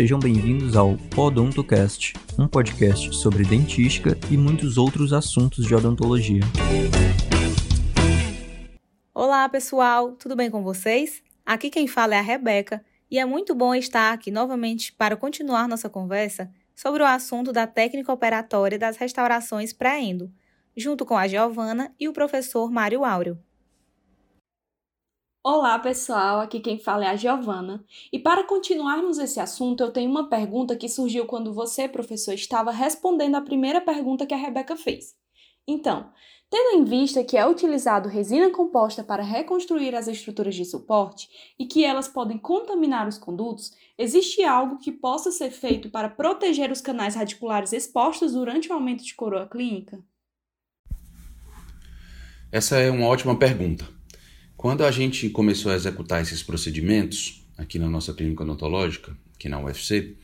Sejam bem-vindos ao Podontocast, um podcast sobre dentística e muitos outros assuntos de odontologia. Olá, pessoal, tudo bem com vocês? Aqui quem fala é a Rebeca e é muito bom estar aqui novamente para continuar nossa conversa sobre o assunto da técnica operatória das restaurações pré-endo, junto com a Giovana e o professor Mário Áureo. Olá, pessoal. Aqui quem fala é a Giovana. E para continuarmos esse assunto, eu tenho uma pergunta que surgiu quando você, professor, estava respondendo a primeira pergunta que a Rebeca fez. Então, tendo em vista que é utilizado resina composta para reconstruir as estruturas de suporte e que elas podem contaminar os condutos, existe algo que possa ser feito para proteger os canais radiculares expostos durante o aumento de coroa clínica? Essa é uma ótima pergunta. Quando a gente começou a executar esses procedimentos aqui na nossa clínica odontológica, aqui na UFC,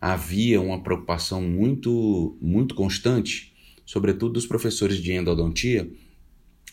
havia uma preocupação muito, muito constante, sobretudo dos professores de endodontia,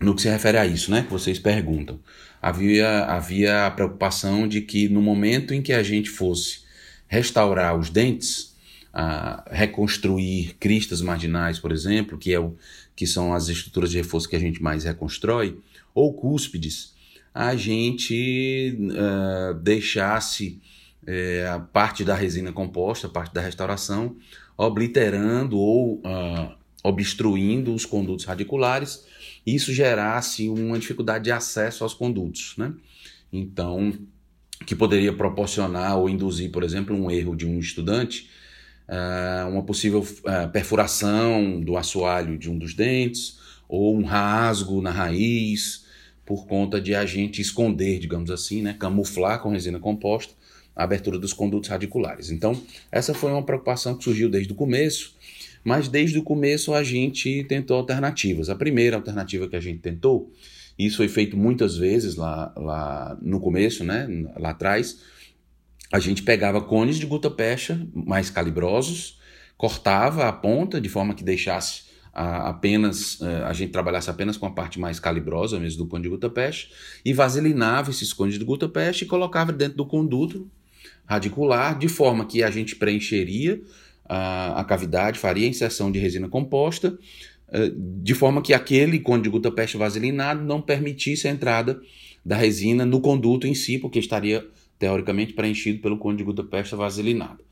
no que se refere a isso, né? Que vocês perguntam. Havia, havia a preocupação de que no momento em que a gente fosse restaurar os dentes, a reconstruir cristas marginais, por exemplo, que, é o, que são as estruturas de reforço que a gente mais reconstrói, ou cúspides, a gente uh, deixasse é, a parte da resina composta, a parte da restauração, obliterando ou uh, obstruindo os condutos radiculares, isso gerasse uma dificuldade de acesso aos condutos, né? Então, que poderia proporcionar ou induzir, por exemplo, um erro de um estudante, uh, uma possível uh, perfuração do assoalho de um dos dentes, ou um rasgo na raiz, por conta de a gente esconder, digamos assim, né, camuflar com resina composta a abertura dos condutos radiculares. Então, essa foi uma preocupação que surgiu desde o começo, mas desde o começo a gente tentou alternativas. A primeira alternativa que a gente tentou, isso foi feito muitas vezes lá, lá no começo, né, lá atrás, a gente pegava cones de gutta-percha mais calibrosos, cortava a ponta de forma que deixasse a, apenas é, a gente trabalhasse apenas com a parte mais calibrosa mesmo do cone de gutta-percha e vaselinava esses cones de gutta-percha e colocava dentro do conduto radicular de forma que a gente preencheria a, a cavidade, faria a inserção de resina composta é, de forma que aquele cone de gutta-percha vaselinado não permitisse a entrada da resina no conduto em si, porque estaria teoricamente preenchido pelo cone de gutta-percha vaselinado.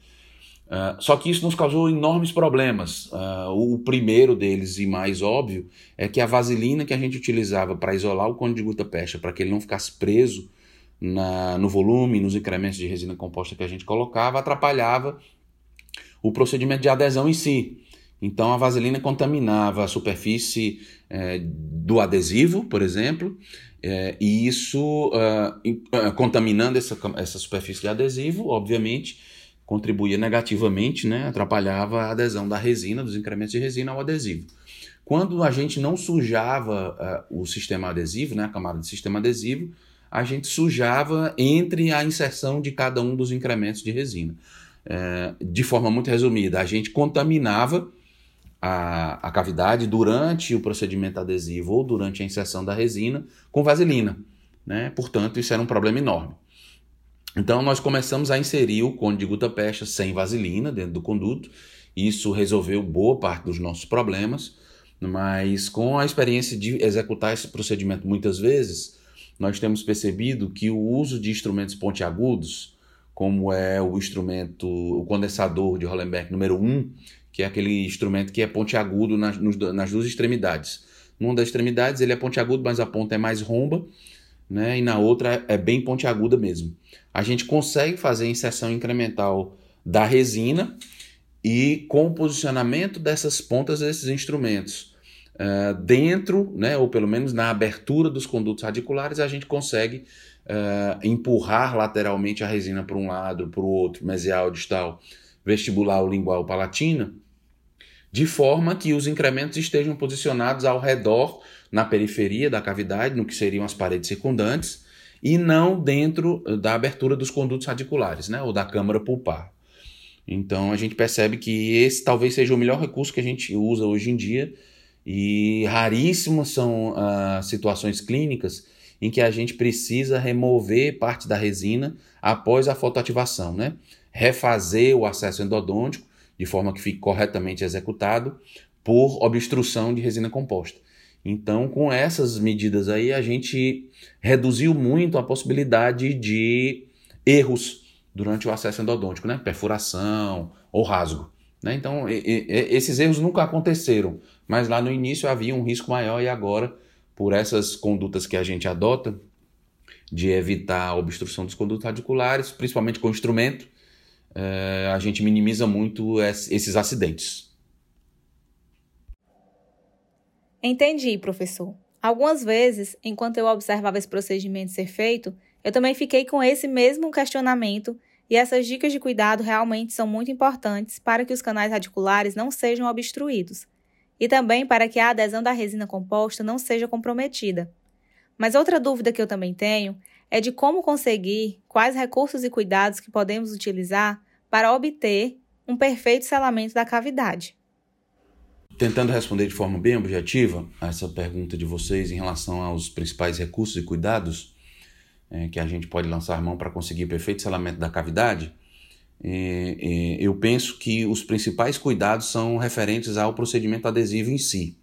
Uh, só que isso nos causou enormes problemas. Uh, o primeiro deles, e mais óbvio, é que a vaselina que a gente utilizava para isolar o cone de gutta-percha, para que ele não ficasse preso na, no volume, nos incrementos de resina composta que a gente colocava, atrapalhava o procedimento de adesão em si. Então a vaselina contaminava a superfície eh, do adesivo, por exemplo, eh, e isso, uh, contaminando essa, essa superfície de adesivo, obviamente, contribuía negativamente, né, atrapalhava a adesão da resina, dos incrementos de resina ao adesivo. Quando a gente não sujava uh, o sistema adesivo, né, a camada de sistema adesivo, a gente sujava entre a inserção de cada um dos incrementos de resina. Uh, de forma muito resumida, a gente contaminava a, a cavidade durante o procedimento adesivo ou durante a inserção da resina com vaselina. Né? Portanto, isso era um problema enorme. Então nós começamos a inserir o cone de gutta-percha sem vaselina dentro do conduto. Isso resolveu boa parte dos nossos problemas, mas com a experiência de executar esse procedimento muitas vezes, nós temos percebido que o uso de instrumentos pontiagudos, como é o instrumento, o condensador de Hollenberg número 1, que é aquele instrumento que é pontiagudo nas, nas duas extremidades. Numa das extremidades ele é pontiagudo, mas a ponta é mais romba, né? e na outra é bem pontiaguda mesmo. A gente consegue fazer a inserção incremental da resina e com o posicionamento dessas pontas desses instrumentos uh, dentro, né, ou pelo menos na abertura dos condutos radiculares, a gente consegue uh, empurrar lateralmente a resina para um lado, para o outro, mesial, distal, vestibular, lingual, palatina, de forma que os incrementos estejam posicionados ao redor na periferia da cavidade, no que seriam as paredes circundantes, e não dentro da abertura dos condutos radiculares, né, ou da câmara pulpar. Então a gente percebe que esse talvez seja o melhor recurso que a gente usa hoje em dia, e raríssimas são as uh, situações clínicas em que a gente precisa remover parte da resina após a fotoativação, né? refazer o acesso endodôntico de forma que fique corretamente executado por obstrução de resina composta. Então, com essas medidas aí, a gente reduziu muito a possibilidade de erros durante o acesso endodôntico, né? Perfuração ou rasgo. Né? Então, e, e, esses erros nunca aconteceram, mas lá no início havia um risco maior e agora, por essas condutas que a gente adota, de evitar a obstrução dos condutos radiculares, principalmente com instrumento, é, a gente minimiza muito esses acidentes. Entendi, professor. Algumas vezes, enquanto eu observava esse procedimento ser feito, eu também fiquei com esse mesmo questionamento e essas dicas de cuidado realmente são muito importantes para que os canais radiculares não sejam obstruídos e também para que a adesão da resina composta não seja comprometida. Mas outra dúvida que eu também tenho é de como conseguir quais recursos e cuidados que podemos utilizar para obter um perfeito selamento da cavidade. Tentando responder de forma bem objetiva a essa pergunta de vocês em relação aos principais recursos e cuidados é, que a gente pode lançar mão para conseguir perfeito selamento da cavidade, é, é, eu penso que os principais cuidados são referentes ao procedimento adesivo em si.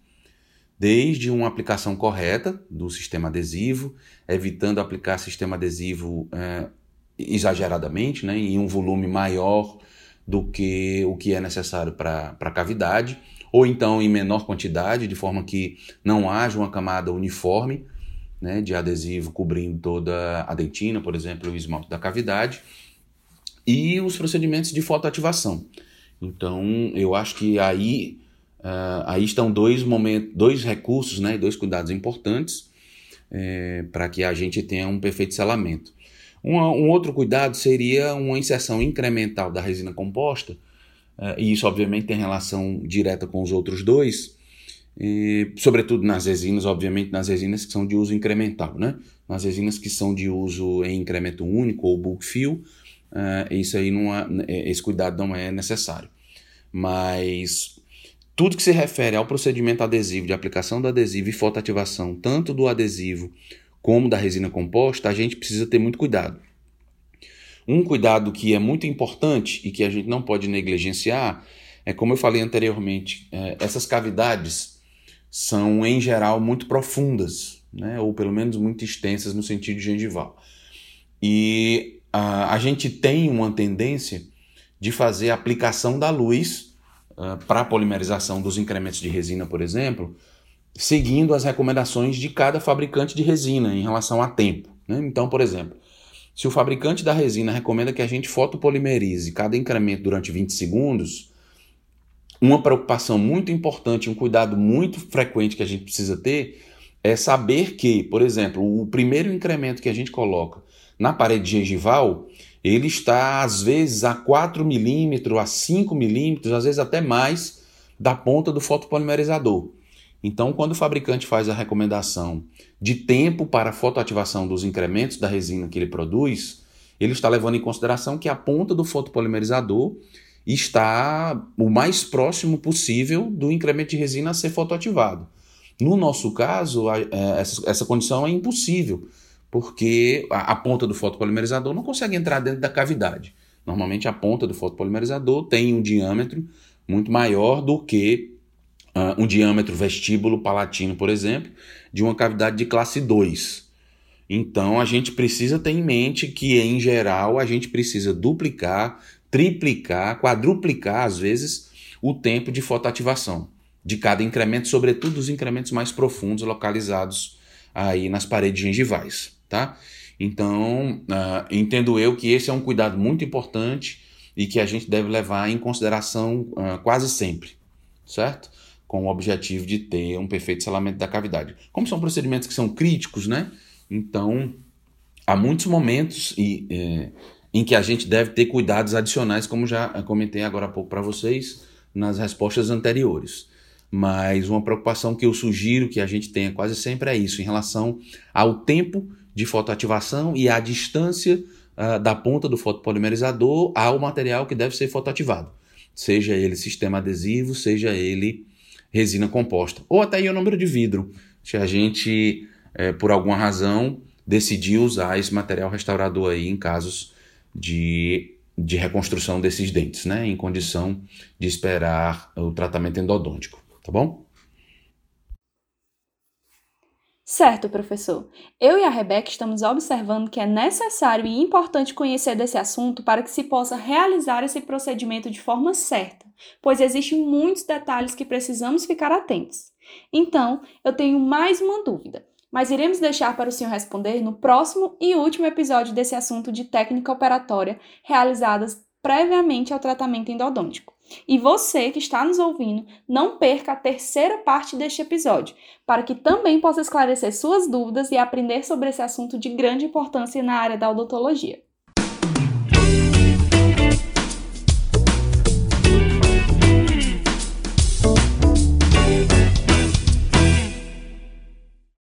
Desde uma aplicação correta do sistema adesivo, evitando aplicar sistema adesivo é, exageradamente, né, em um volume maior do que o que é necessário para a cavidade ou então em menor quantidade, de forma que não haja uma camada uniforme né, de adesivo cobrindo toda a dentina, por exemplo, o esmalte da cavidade, e os procedimentos de fotoativação. Então, eu acho que aí, uh, aí estão dois momentos, dois recursos, né, dois cuidados importantes é, para que a gente tenha um perfeito selamento. Um, um outro cuidado seria uma inserção incremental da resina composta, uh, e isso obviamente tem relação direta com os outros dois, e, sobretudo nas resinas, obviamente nas resinas que são de uso incremental, né? Nas resinas que são de uso em incremento único ou bulk fill, uh, isso aí não é, esse cuidado não é necessário. Mas tudo que se refere ao procedimento adesivo, de aplicação do adesivo e fotoativação, tanto do adesivo como da resina composta, a gente precisa ter muito cuidado. Um cuidado que é muito importante e que a gente não pode negligenciar é, como eu falei anteriormente, é, essas cavidades são, em geral, muito profundas, né? ou pelo menos muito extensas no sentido gengival. E a, a gente tem uma tendência de fazer a aplicação da luz uh, para a polimerização dos incrementos de resina, por exemplo, seguindo as recomendações de cada fabricante de resina em relação a tempo. Né? Então, por exemplo, se o fabricante da resina recomenda que a gente fotopolimerize cada incremento durante 20 segundos, uma preocupação muito importante, um cuidado muito frequente que a gente precisa ter é saber que, por exemplo, o primeiro incremento que a gente coloca na parede gengival, ele está às vezes a 4 milímetros, a 5 milímetros, às vezes até mais da ponta do fotopolimerizador. Então, quando o fabricante faz a recomendação de tempo para a fotoativação dos incrementos da resina que ele produz, ele está levando em consideração que a ponta do fotopolimerizador está o mais próximo possível do incremento de resina a ser fotoativado. No nosso caso, é, essa, condição é impossível, porque a, ponta do fotopolimerizador não consegue entrar dentro da cavidade. Normalmente a ponta do fotopolimerizador tem um diâmetro muito maior do que uh, um diâmetro vestíbulo palatino, por exemplo, de uma cavidade de classe 2. Então a gente precisa ter em mente que, em geral, a gente precisa duplicar, triplicar, quadruplicar, às vezes, o tempo de fotoativação de cada incremento, sobretudo os incrementos mais profundos localizados aí nas paredes gengivais, tá? Então, uh, entendo eu que esse é um cuidado muito importante e que a gente deve levar em consideração uh, quase sempre, certo? Com o objetivo de ter um perfeito selamento da cavidade. Como são procedimentos que são críticos, né? Então, há muitos momentos e, eh, em que a gente deve ter cuidados adicionais, como já comentei agora há pouco para vocês nas respostas anteriores. Mas uma preocupação que eu sugiro que a gente tenha quase sempre é isso, em relação ao tempo de fotoativação e à distância uh, da ponta do fotopolimerizador ao material que deve ser fotoativado. Seja ele sistema adesivo, seja ele resina composta. Ou até o número de vidro. Se a gente, é, por alguma razão, decidir usar esse material restaurador aí em casos de de reconstrução desses dentes, né, em condição de esperar o tratamento endodôntico, tá bom? Certo, professor. Eu e a Rebeca estamos observando que é necessário e importante conhecer desse assunto para que se possa realizar esse procedimento de forma certa, pois existem muitos detalhes que precisamos ficar atentos. Então, eu tenho mais uma dúvida, mas iremos deixar para o senhor responder no próximo e último episódio desse assunto de técnica operatória realizadas previamente ao tratamento endodôntico. E você que está nos ouvindo, não perca a terceira parte deste episódio, para que também possa esclarecer suas dúvidas e aprender sobre esse assunto de grande importância na área da odontologia.